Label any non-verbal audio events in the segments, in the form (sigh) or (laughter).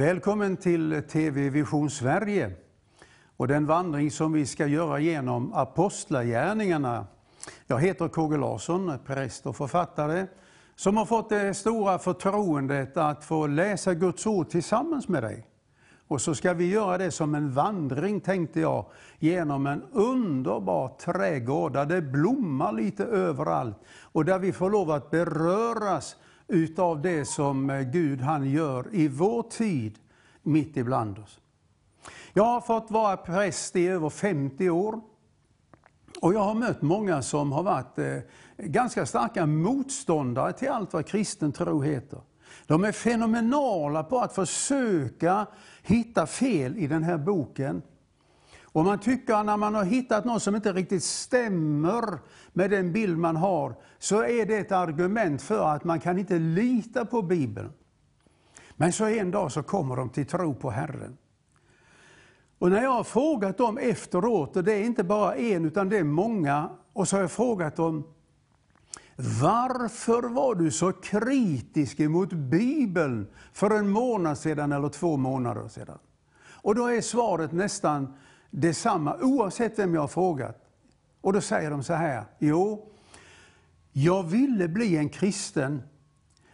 Välkommen till TV Vision Sverige och den vandring som vi ska göra genom Apostlagärningarna. Jag heter KG Larsson, präst och författare, som har fått det stora förtroendet att få läsa Guds ord tillsammans med dig. Och så ska vi göra det som en vandring, tänkte jag, genom en underbar trädgård där det blommar lite överallt och där vi får lov att beröras utav det som eh, Gud han gör i vår tid mitt ibland oss. Jag har fått vara präst i över 50 år och jag har mött många som har varit eh, ganska starka motståndare till allt vad kristen tro heter. De är fenomenala på att försöka hitta fel i den här boken. Och man tycker när man har hittat någon som inte riktigt stämmer med den bild man har, så är det ett argument för att man kan inte lita på Bibeln. Men så en dag så kommer de till tro på Herren. Och när jag har frågat dem efteråt, och det är inte bara en utan det är många, och så har jag frågat dem, varför var du så kritisk emot Bibeln för en månad sedan eller två månader sedan? Och då är svaret nästan detsamma oavsett vem jag har frågat. Och då säger de så här, jo, jag ville bli en kristen,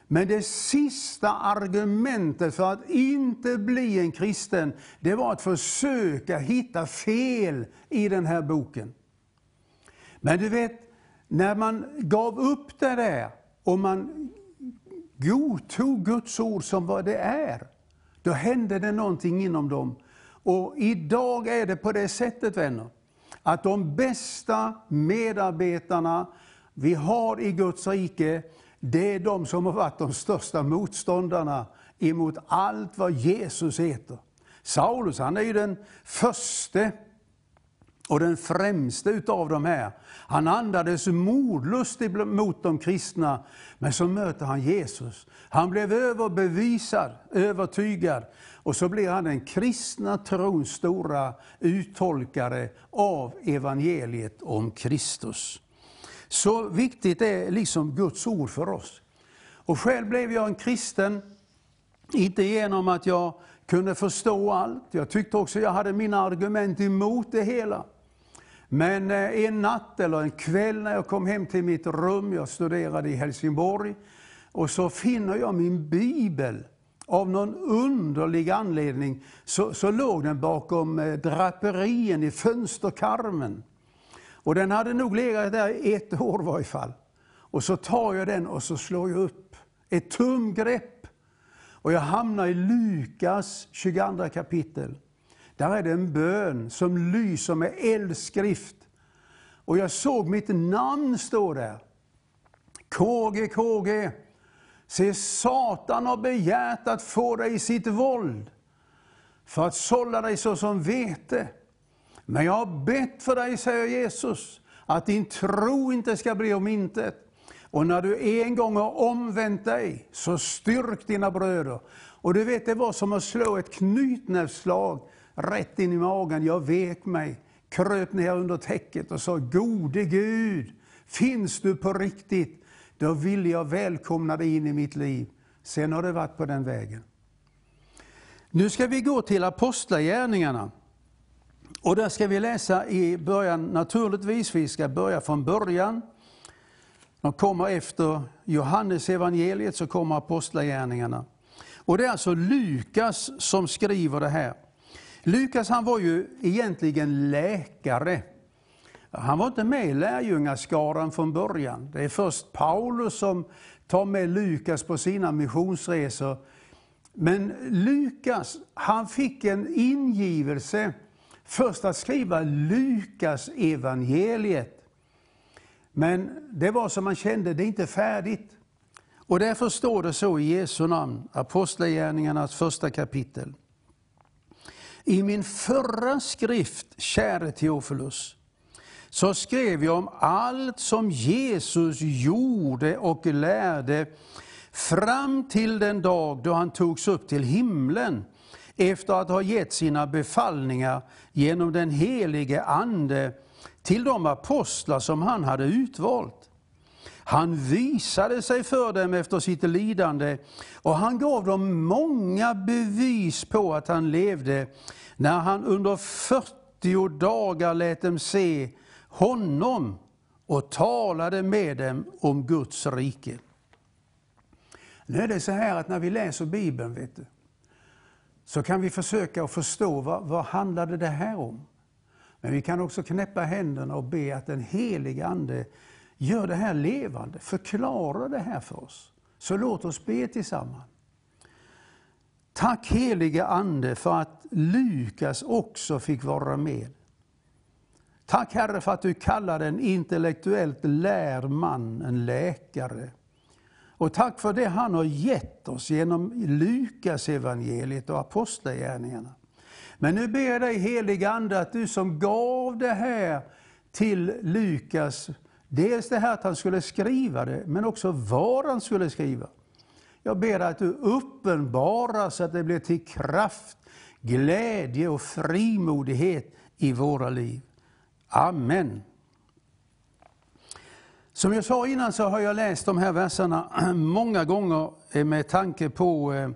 men det sista argumentet för att inte bli en kristen, det var att försöka hitta fel i den här boken. Men du vet, när man gav upp det där och man godtog Guds ord som vad det är, då hände det någonting inom dem. Och idag är det på det sättet vänner, att de bästa medarbetarna vi har i Guds rike, det är de som har varit de största motståndarna emot allt vad Jesus heter. Saulus, han är ju den första och den främste utav dem här, han andades mordlust mot de kristna, men så möter han Jesus. Han blev överbevisad, övertygad, och så blir han den kristna trons stora uttolkare av evangeliet om Kristus. Så viktigt är liksom Guds ord för oss. Och själv blev jag en kristen, inte genom att jag kunde förstå allt. Jag tyckte också jag hade mina argument emot det hela. Men eh, en natt eller en kväll när jag kom hem till mitt rum, jag studerade i Helsingborg, och så finner jag min bibel. Av någon underlig anledning så, så låg den bakom eh, draperien i fönsterkarmen. Och den hade nog legat där i ett år i varje fall. Och så tar jag den och så slår jag upp ett tumgrepp. Och jag hamnar i Lukas 22 kapitel. Där är det en bön som lyser med eldskrift. Och jag såg mitt namn stå där. KG, KG. Se, Satan har begärt att få dig i sitt våld för att sålla dig såsom vete. Men jag har bett för dig, säger Jesus, att din tro inte ska bli om intet. Och när du en gång har omvänt dig, så styrk dina bröder. Och du vet, det var som att slå ett knytnävsslag rätt in i magen. Jag vek mig, kröp ner under täcket och sa, gode Gud, finns du på riktigt? Då vill jag välkomna dig in i mitt liv. Sen har det varit på den vägen. Nu ska vi gå till Apostlagärningarna. Och där ska vi läsa i början, naturligtvis, vi ska börja från början. De kommer efter Johannes evangeliet så kommer Apostlagärningarna. Och det är alltså Lukas som skriver det här. Lukas han var ju egentligen läkare. Han var inte med i lärjungaskaran från början. Det är först Paulus som tar med Lukas på sina missionsresor. Men Lukas, han fick en ingivelse först att skriva Lukas evangeliet. Men det var som man kände, det är inte färdigt. Och därför står det så i Jesu namn, Apostlagärningarnas första kapitel. I min förra skrift, käre Teofilus, så skrev jag om allt som Jesus gjorde och lärde fram till den dag då han togs upp till himlen efter att ha gett sina befallningar genom den helige Ande till de apostlar som han hade utvalt. Han visade sig för dem efter sitt lidande och han gav dem många bevis på att han levde när han under 40 dagar lät dem se honom och talade med dem om Guds rike. Nu är det så här att när vi läser Bibeln, vet du, så kan vi försöka att förstå vad, vad handlade det här om. Men vi kan också knäppa händerna och be att den helige Ande gör det här levande, Förklara det här för oss. Så låt oss be tillsammans. Tack helige Ande för att Lukas också fick vara med. Tack Herre för att du kallade en intellektuellt lärd man en läkare. Och tack för det han har gett oss genom Lukas evangeliet och apostlagärningarna. Men nu ber jag dig helige Ande att du som gav det här till Lukas, dels det här att han skulle skriva det, men också var han skulle skriva. Jag ber att du uppenbarar så att det blir till kraft, glädje och frimodighet i våra liv. Amen. Som jag sa innan så har jag läst de här verserna (clears throat) många gånger eh, med tanke på, eh,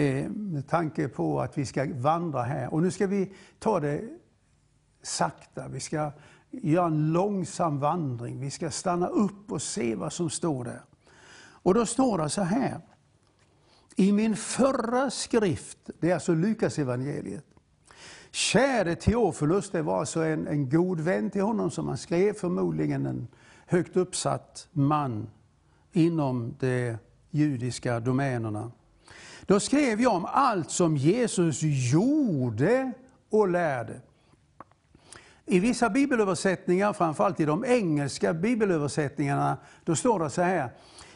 eh, med tanke på att vi ska vandra här. Och nu ska vi ta det sakta. Vi ska göra en långsam vandring. Vi ska stanna upp och se vad som står där. Och då står det så här. I min förra skrift, det är alltså Lukas evangeliet. Käre Teofilus, det var alltså en, en god vän till honom som han skrev, förmodligen en högt uppsatt man inom de judiska domänerna. Då skrev jag om allt som Jesus gjorde och lärde. I vissa bibelöversättningar, framförallt i de engelska bibelöversättningarna, då står det så här.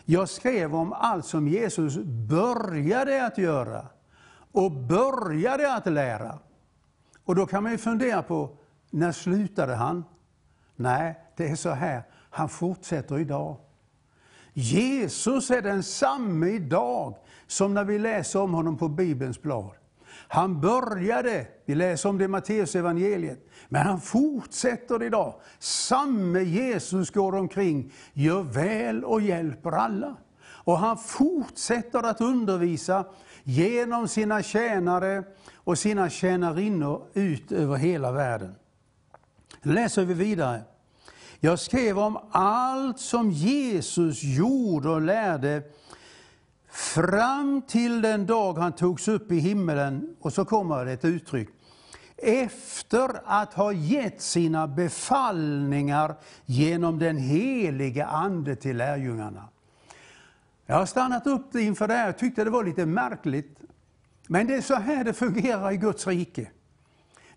Jag skrev om allt som Jesus började att göra och började att lära. Och då kan man ju fundera på, när slutade han? Nej, det är så här, han fortsätter idag. Jesus är densamme idag som när vi läser om honom på Bibelns blad. Han började, vi läser om det i Matteus evangeliet, men han fortsätter idag. Samme Jesus går omkring, gör väl och hjälper alla. Och han fortsätter att undervisa genom sina tjänare och sina tjänarinnor ut över hela världen. Läser vi vidare. Jag skrev om allt som Jesus gjorde och lärde fram till den dag han togs upp i himmelen, och så kommer det ett uttryck. Efter att ha gett sina befallningar genom den helige Ande till lärjungarna. Jag har stannat upp inför det här och tyckte det var lite märkligt. Men det är så här det fungerar i Guds rike.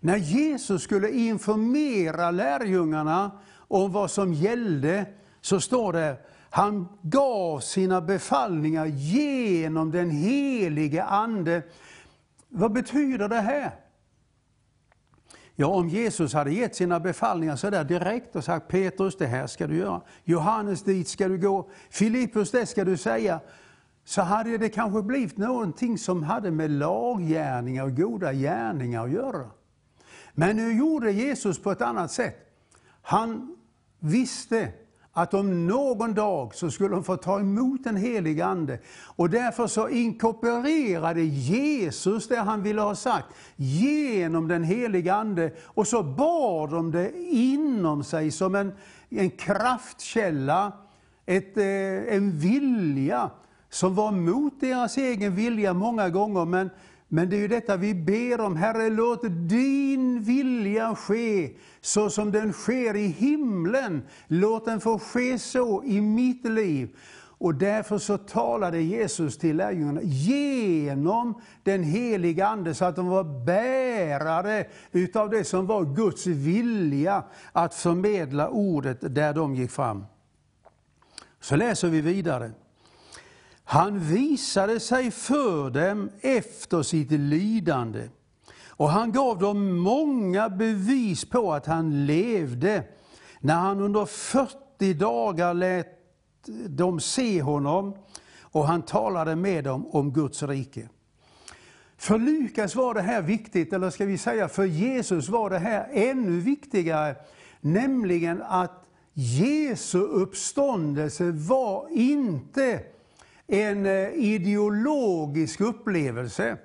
När Jesus skulle informera lärjungarna om vad som gällde, så står det, han gav sina befallningar genom den helige Ande. Vad betyder det här? Ja, om Jesus hade gett sina befallningar så där direkt och sagt Petrus, det här ska du göra. Johannes, dit ska du gå. Filippus, det ska du säga. Så hade det kanske blivit någonting som hade med laggärningar och goda gärningar att göra. Men nu gjorde Jesus på ett annat sätt. Han visste att om någon dag så skulle de få ta emot den helige Ande. Och därför så inkorporerade Jesus det han ville ha sagt genom den helige Ande. Och så bar de det inom sig som en, en kraftkälla, ett, eh, en vilja som var mot deras egen vilja många gånger. Men men det är ju detta vi ber om. Herre, låt din vilja ske så som den sker i himlen. Låt den få ske så i mitt liv. Och därför så talade Jesus till lärjungarna genom den heliga Ande, så att de var bärare utav det som var Guds vilja att förmedla ordet där de gick fram. Så läser vi vidare. Han visade sig för dem efter sitt lidande och han gav dem många bevis på att han levde när han under 40 dagar lät dem se honom och han talade med dem om Guds rike. För Lukas var det här viktigt, eller ska vi säga för Jesus var det här ännu viktigare, nämligen att Jesu uppståndelse var inte en eh, ideologisk upplevelse.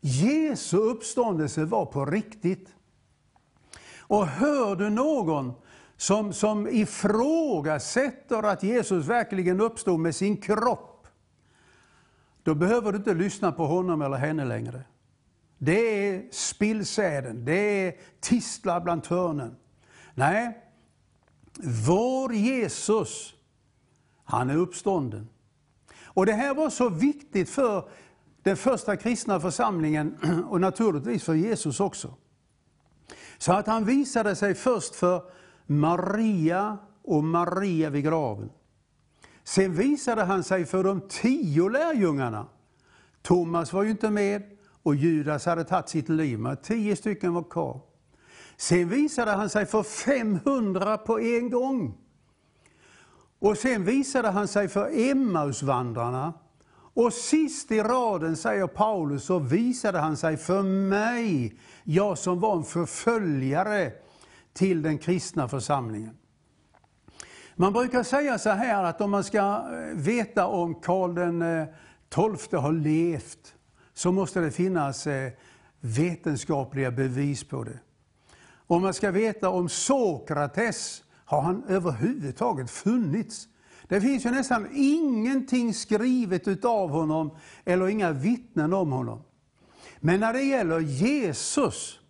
Jesu uppståndelse var på riktigt. Och hör du någon som, som ifrågasätter att Jesus verkligen uppstod med sin kropp, då behöver du inte lyssna på honom eller henne längre. Det är spillsäden, det är tistlar bland törnen. Nej, vår Jesus, han är uppstånden. Och det här var så viktigt för den första kristna församlingen (clears throat) och naturligtvis för Jesus också. Så att han visade sig först för Maria och Maria vid graven. Sen visade han sig för de tio lärjungarna. Thomas var ju inte med och Judas hade tagit sitt liv, men tio stycken var kvar. Sen visade han sig för 500 på en gång. Och sen visade han sig för Emmausvandrarna. Och sist i raden, säger Paulus, så visade han sig för mig, jag som var en förföljare till den kristna församlingen. Man brukar säga så här att om man ska eh, veta om Karl den eh, XII har levt, så måste det finnas eh, vetenskapliga bevis på det. Om man ska veta om Sokrates, har han överhuvudtaget funnits? Det finns ju nästan ingenting skrivet utav honom, eller inga vittnen om honom. Men när det gäller Jesus,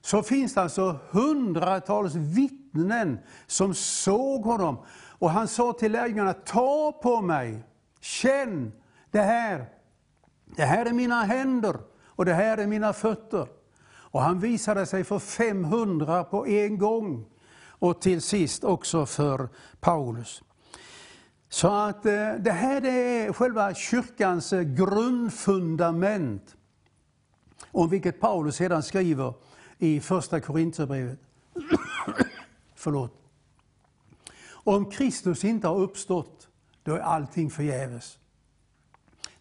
så finns det alltså hundratals vittnen som såg honom. Och han sa till lärjungarna, ta på mig, känn det här. Det här är mina händer och det här är mina fötter. Och han visade sig för 500 på en gång. Och till sist också för Paulus. Så att eh, det här är själva kyrkans eh, grundfundament. Om vilket Paulus sedan skriver i första Korinthierbrevet. (coughs) Förlåt. Om Kristus inte har uppstått, då är allting förgäves.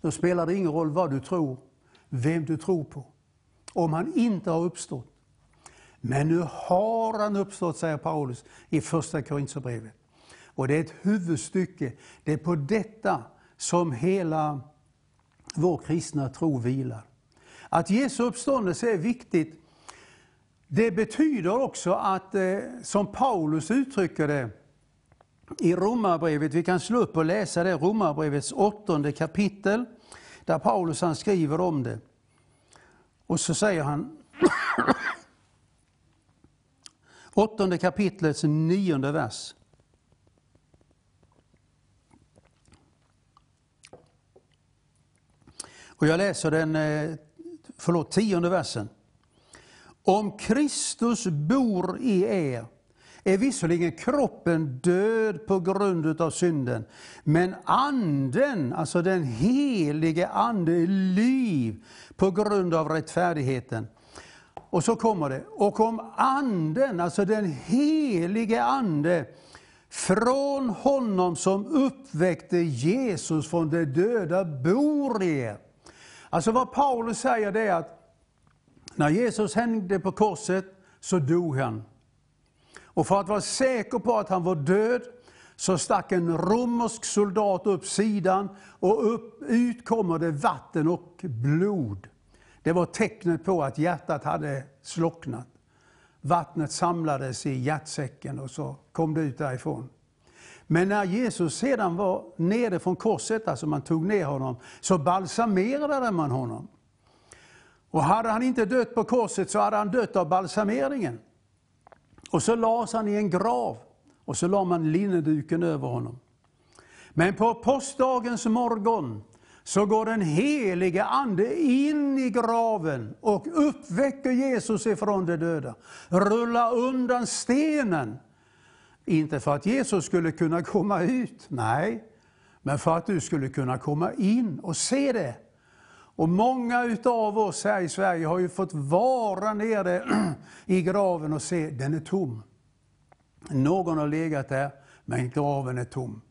Då spelar det ingen roll vad du tror, vem du tror på. Om han inte har uppstått. Men nu har han uppstått, säger Paulus i första Korinthierbrevet. Och det är ett huvudstycke. Det är på detta som hela vår kristna tro vilar. Att Jesu uppståndelse är viktigt, det betyder också att, eh, som Paulus uttrycker det i Romarbrevet, vi kan slå upp och läsa det, Romarbrevets åttonde kapitel, där Paulus han skriver om det. Och så säger han, åttonde kapitlets nionde vers. Och jag läser den eh, förlåt, tionde versen. Om Kristus bor i er är visserligen kroppen död på grund av synden, men anden, alltså den helige Ande, är liv på grund av rättfärdigheten. Och så kommer det, och om anden, alltså den helige Ande, från honom som uppväckte Jesus från de döda bor i er. Alltså vad Paulus säger det är att när Jesus hängde på korset så dog han. Och för att vara säker på att han var död så stack en romersk soldat upp sidan och upp, ut kommer det vatten och blod. Det var tecknet på att hjärtat hade slocknat. Vattnet samlades i hjärtsäcken och så kom det ut därifrån. Men när Jesus sedan var nere från korset, alltså man tog ner honom, så balsamerade man honom. Och hade han inte dött på korset så hade han dött av balsameringen. Och så lades han i en grav och så la man linneduken över honom. Men på påskdagens morgon så går den helige Ande in i graven och uppväcker Jesus ifrån de döda. Rullar undan stenen inte för att Jesus skulle kunna komma ut, nej, men för att du skulle kunna komma in och se det. Och många utav oss här i Sverige har ju fått vara nere (clears throat) i graven och se, den är tom. Någon har legat där, men graven är tom.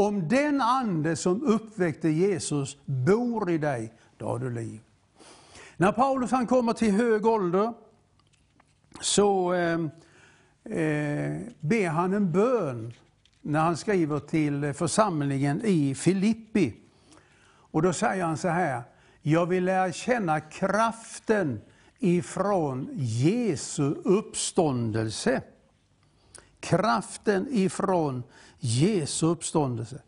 Om den ande som uppväckte Jesus bor i dig, då har du liv. När Paulus han kommer till hög ålder, så eh, eh, ber han en bön när han skriver till församlingen i Filippi. Och då säger han så här, jag vill lära känna kraften ifrån Jesu uppståndelse. Kraften ifrån Jesu uppståndelse.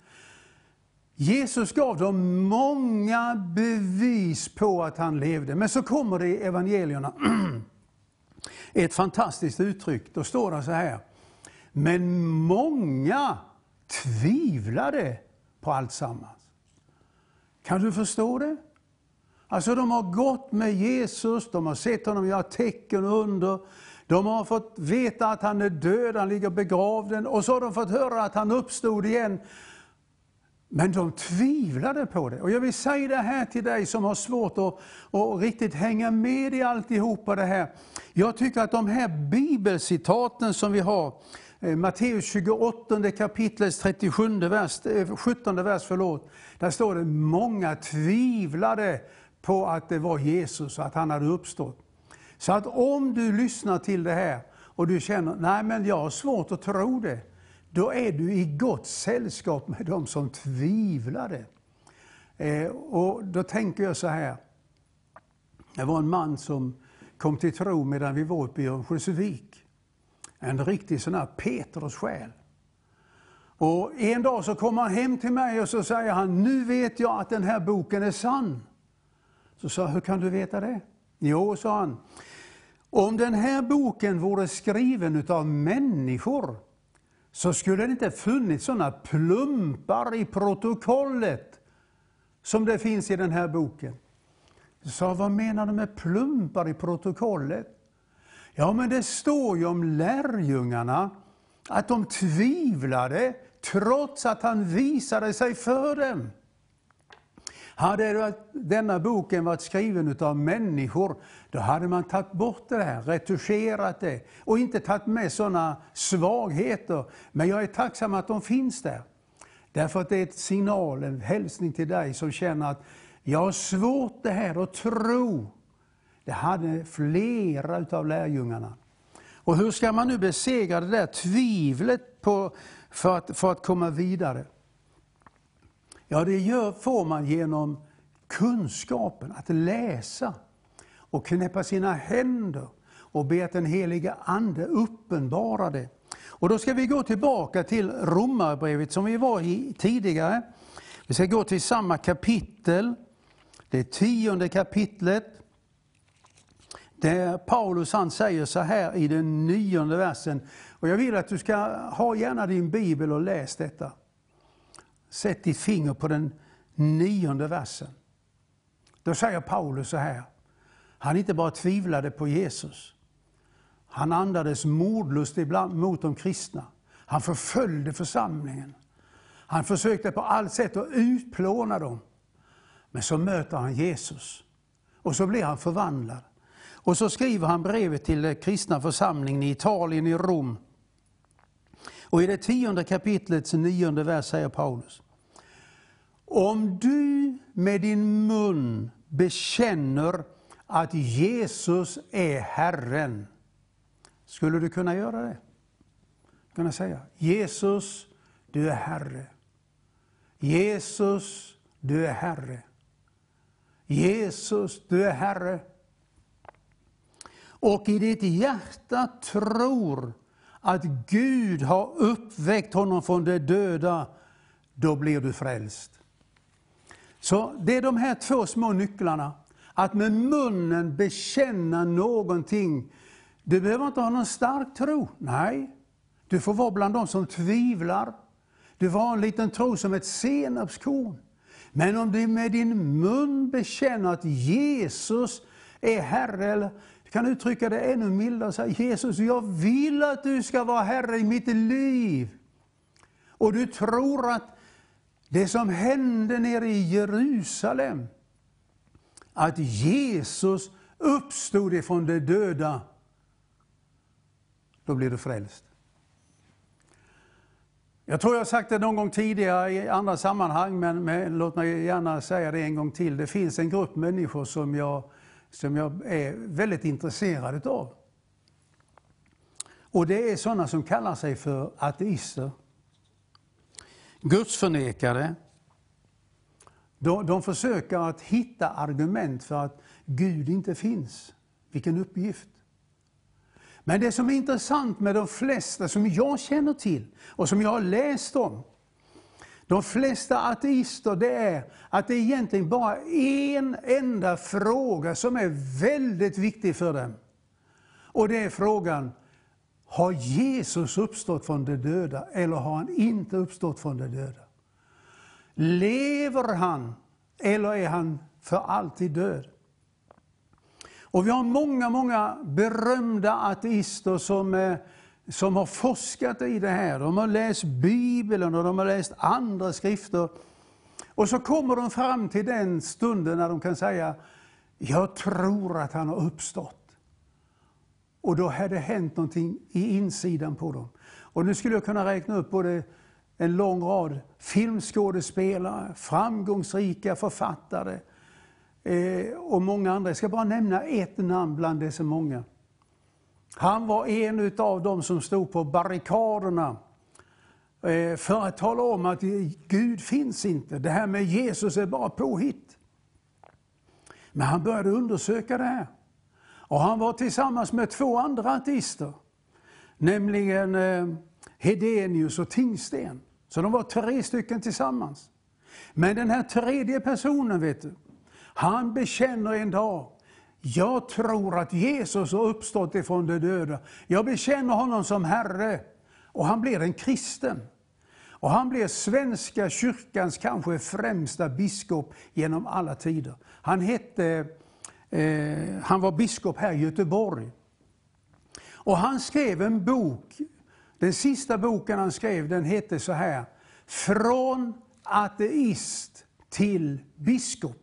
Jesus gav dem många bevis på att han levde, men så kommer det i evangelierna (clears throat) ett fantastiskt uttryck. Då står det så här, men många tvivlade på allt sammans. Kan du förstå det? Alltså de har gått med Jesus, de har sett honom göra tecken och under. De har fått veta att han är död, han ligger begravd, och så har de fått höra att han uppstod igen. Men de tvivlade på det. Och jag vill säga det här till dig som har svårt att, att riktigt hänga med i alltihopa det här. Jag tycker att de här bibelcitaten som vi har, eh, Matteus 28 kapitlets 37 vers, eh, 17 vers, förlåt, där står det många tvivlade på att det var Jesus och att han hade uppstått. Så att om du lyssnar till det här och du känner, nej men jag har svårt att tro det, då är du i gott sällskap med de som tvivlade. Eh, och då tänker jag så här, det var en man som kom till tro medan vi var uppe i Örnsköldsvik. En riktig sån här Petrus själ. Och en dag så kom han hem till mig och så säger han, nu vet jag att den här boken är sann. Så sa jag, hur kan du veta det? Jo, sa han, om den här boken vore skriven av människor så skulle det inte funnits sådana plumpar i protokollet som det finns i den här boken. Jag sa, vad menar du med plumpar i protokollet? Ja, men det står ju om lärjungarna att de tvivlade trots att han visade sig för dem. Hade denna boken varit skriven av människor, då hade man tagit bort det här, retuscherat det och inte tagit med sådana svagheter. Men jag är tacksam att de finns där. Därför att det är ett signal, en hälsning till dig som känner att jag har svårt det här att tro. Det hade flera av lärjungarna. Och hur ska man nu besegra det där tvivlet på, för, att, för att komma vidare? Ja, det gör, får man genom kunskapen, att läsa och knäppa sina händer och be att den heliga Ande uppenbarar det. Och då ska vi gå tillbaka till Romarbrevet som vi var i tidigare. Vi ska gå till samma kapitel, det tionde kapitlet. Där Paulus han säger så här i den nionde versen. Och jag vill att du ska ha gärna din bibel och läs detta. Sätt ditt finger på den nionde versen. Då säger Paulus så här. Han inte bara tvivlade på Jesus. Han andades mordlust ibland mot de kristna. Han förföljde församlingen. Han försökte på allt sätt att utplåna dem. Men så möter han Jesus. Och så blir han förvandlad. Och så skriver han brevet till den kristna församlingen i Italien, i Rom. Och i det tionde kapitlets nionde vers säger Paulus. Om du med din mun bekänner att Jesus är Herren, skulle du kunna göra det? Kunna säga Jesus, du är Herre. Jesus, du är Herre. Jesus, du är Herre. Och i ditt hjärta tror att Gud har uppväckt honom från de döda, då blir du frälst. Så det är de här två små nycklarna. Att med munnen bekänna någonting. Du behöver inte ha någon stark tro. Nej, du får vara bland dem som tvivlar. Du får ha en liten tro som ett senapskorn. Men om du med din mun bekänner att Jesus är Herre, eller kan uttrycka det ännu mildare och säga Jesus, jag vill att du ska vara Herre i mitt liv. Och du tror att det som hände nere i Jerusalem, att Jesus uppstod ifrån de döda, då blir du frälst. Jag tror jag har sagt det någon gång tidigare i andra sammanhang, men, men, låt mig gärna säga det en gång till. Det finns en grupp människor som jag, som jag är väldigt intresserad av. Och det är sådana som kallar sig för ateister. Gudsförnekare. De, de försöker att hitta argument för att Gud inte finns. Vilken uppgift! Men det som är intressant med de flesta som jag känner till och som jag har läst om, de flesta ateister, det är att det är egentligen bara en enda fråga som är väldigt viktig för dem. Och det är frågan, har Jesus uppstått från de döda eller har han inte uppstått från de döda? Lever han eller är han för alltid död? Och vi har många, många berömda ateister som, eh, som har forskat i det här. De har läst Bibeln och de har läst andra skrifter. Och så kommer de fram till den stunden när de kan säga, jag tror att han har uppstått. Och då har det hänt någonting i insidan på dem. Och nu skulle jag kunna räkna upp både en lång rad filmskådespelare, framgångsrika författare eh, och många andra. Jag ska bara nämna ett namn bland dessa många. Han var en av dem som stod på barrikaderna eh, för att tala om att Gud finns inte. Det här med Jesus är bara påhitt. Men han började undersöka det här. Och han var tillsammans med två andra ateister, nämligen eh, Hedenius och Tingsten. Så de var tre stycken tillsammans. Men den här tredje personen, vet du, han bekänner en dag, jag tror att Jesus har uppstått ifrån de döda. Jag bekänner honom som Herre. Och han blir en kristen. Och han blir svenska kyrkans kanske främsta biskop genom alla tider. Han hette Eh, han var biskop här i Göteborg. Och han skrev en bok, den sista boken han skrev den hette så här, Från ateist till biskop.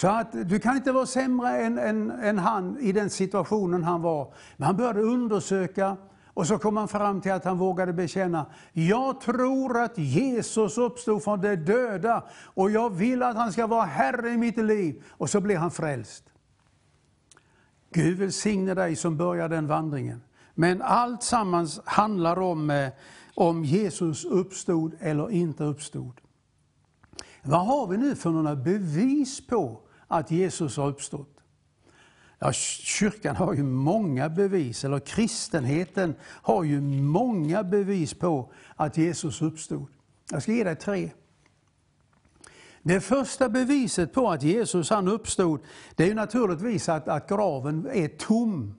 Så att du kan inte vara sämre än, än, än han i den situationen han var. Men han började undersöka och så kom han fram till att han vågade bekänna, jag tror att Jesus uppstod från de döda och jag vill att han ska vara Herre i mitt liv. Och så blev han frälst. Gud välsigne dig som börjar den vandringen. Men allt sammans handlar om eh, om Jesus uppstod eller inte uppstod. Vad har vi nu för några bevis på att Jesus har uppstått? Ja, kyrkan har ju många bevis, eller kristenheten har ju många bevis på att Jesus uppstod. Jag ska ge dig tre. Det första beviset på att Jesus han uppstod, det är naturligtvis att, att graven är tom.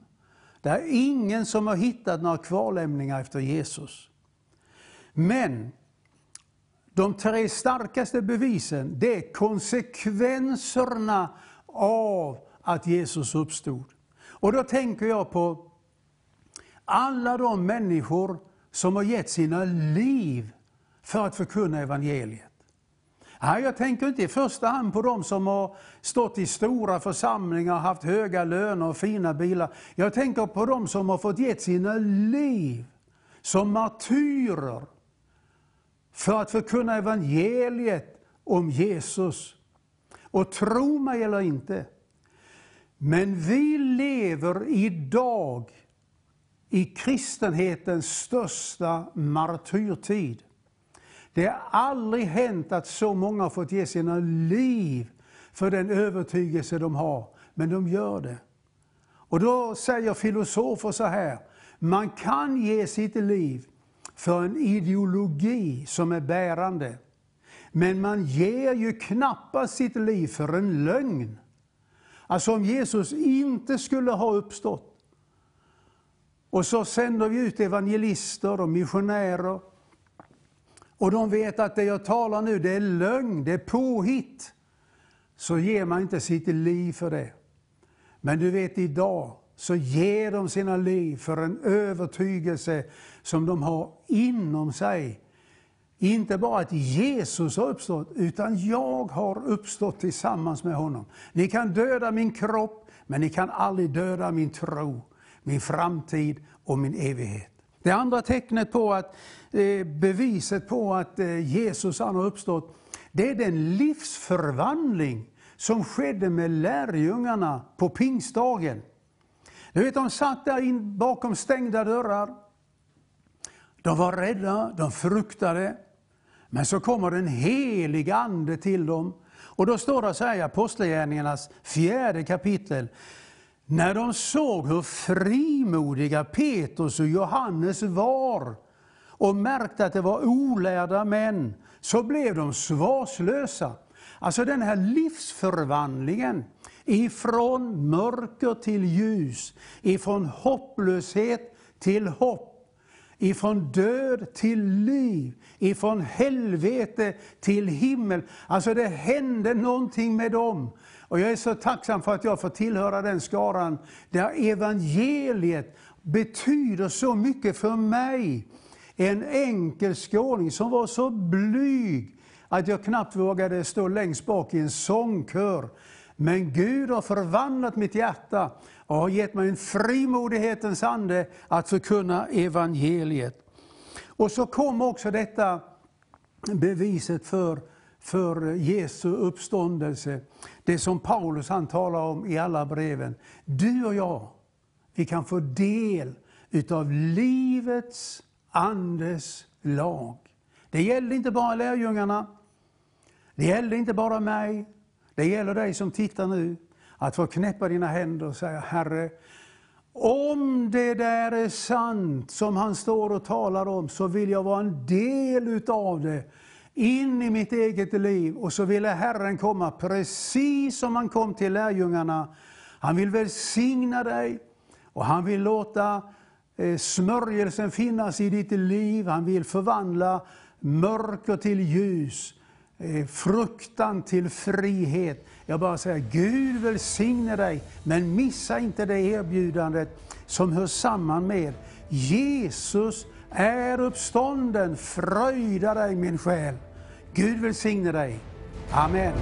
Det är ingen som har hittat några kvarlämningar efter Jesus. Men de tre starkaste bevisen, det är konsekvenserna av att Jesus uppstod. Och då tänker jag på alla de människor som har gett sina liv för att förkunna evangeliet. jag tänker inte i första hand på de som har stått i stora församlingar, haft höga löner och fina bilar. Jag tänker på de som har fått ge sina liv som martyrer för att förkunna evangeliet om Jesus. Och tro mig eller inte, men vi lever idag i kristenhetens största martyrtid. Det har aldrig hänt att så många har fått ge sina liv för den övertygelse de har, men de gör det. Och då säger filosofer så här, man kan ge sitt liv för en ideologi som är bärande, men man ger ju knappast sitt liv för en lögn. Alltså om Jesus inte skulle ha uppstått. Och så sänder vi ut evangelister och missionärer. Och de vet att det jag talar nu, det är lögn, det är påhitt. Så ger man inte sitt liv för det. Men du vet idag, så ger de sina liv för en övertygelse som de har inom sig inte bara att Jesus har uppstått, utan jag har uppstått tillsammans med honom. Ni kan döda min kropp, men ni kan aldrig döda min tro, min framtid och min evighet. Det andra tecknet på att, eh, beviset på att eh, Jesus Jesus har uppstått, det är den livsförvandling som skedde med lärjungarna på pingstdagen. Du vet, de satt där in bakom stängda dörrar. De var rädda, de fruktade. Men så kommer den heliga Ande till dem. Och då står det så här i Apostlagärningarnas fjärde kapitel. När de såg hur frimodiga Petrus och Johannes var och märkte att det var olärda män, så blev de svarslösa. Alltså den här livsförvandlingen, ifrån mörker till ljus, ifrån hopplöshet till hopp, ifrån död till liv, ifrån helvete till himmel. Alltså det hände någonting med dem. Och jag är så tacksam för att jag får tillhöra den skaran där evangeliet betyder så mycket för mig. En enkel skåning som var så blyg att jag knappt vågade stå längst bak i en sångkör. Men Gud har förvandlat mitt hjärta och har gett mig en frimodighetens ande att förkunna evangeliet. Och så kom också detta beviset för, för Jesu uppståndelse. Det som Paulus han talar om i alla breven. Du och jag, vi kan få del utav livets andes lag. Det gällde inte bara lärjungarna, det gällde inte bara mig, det gäller dig som tittar nu. Att få knäppa dina händer och säga, Herre, om det där är sant som han står och talar om, så vill jag vara en del utav det in i mitt eget liv. Och så ville Herren komma precis som han kom till lärjungarna. Han vill välsigna dig och han vill låta eh, smörjelsen finnas i ditt liv. Han vill förvandla mörker till ljus, Eh, fruktan till frihet. Jag bara säger, Gud välsigne dig, men missa inte det erbjudandet som hör samman med Jesus är uppstånden. Fröjda dig min själ. Gud välsigne dig. Amen.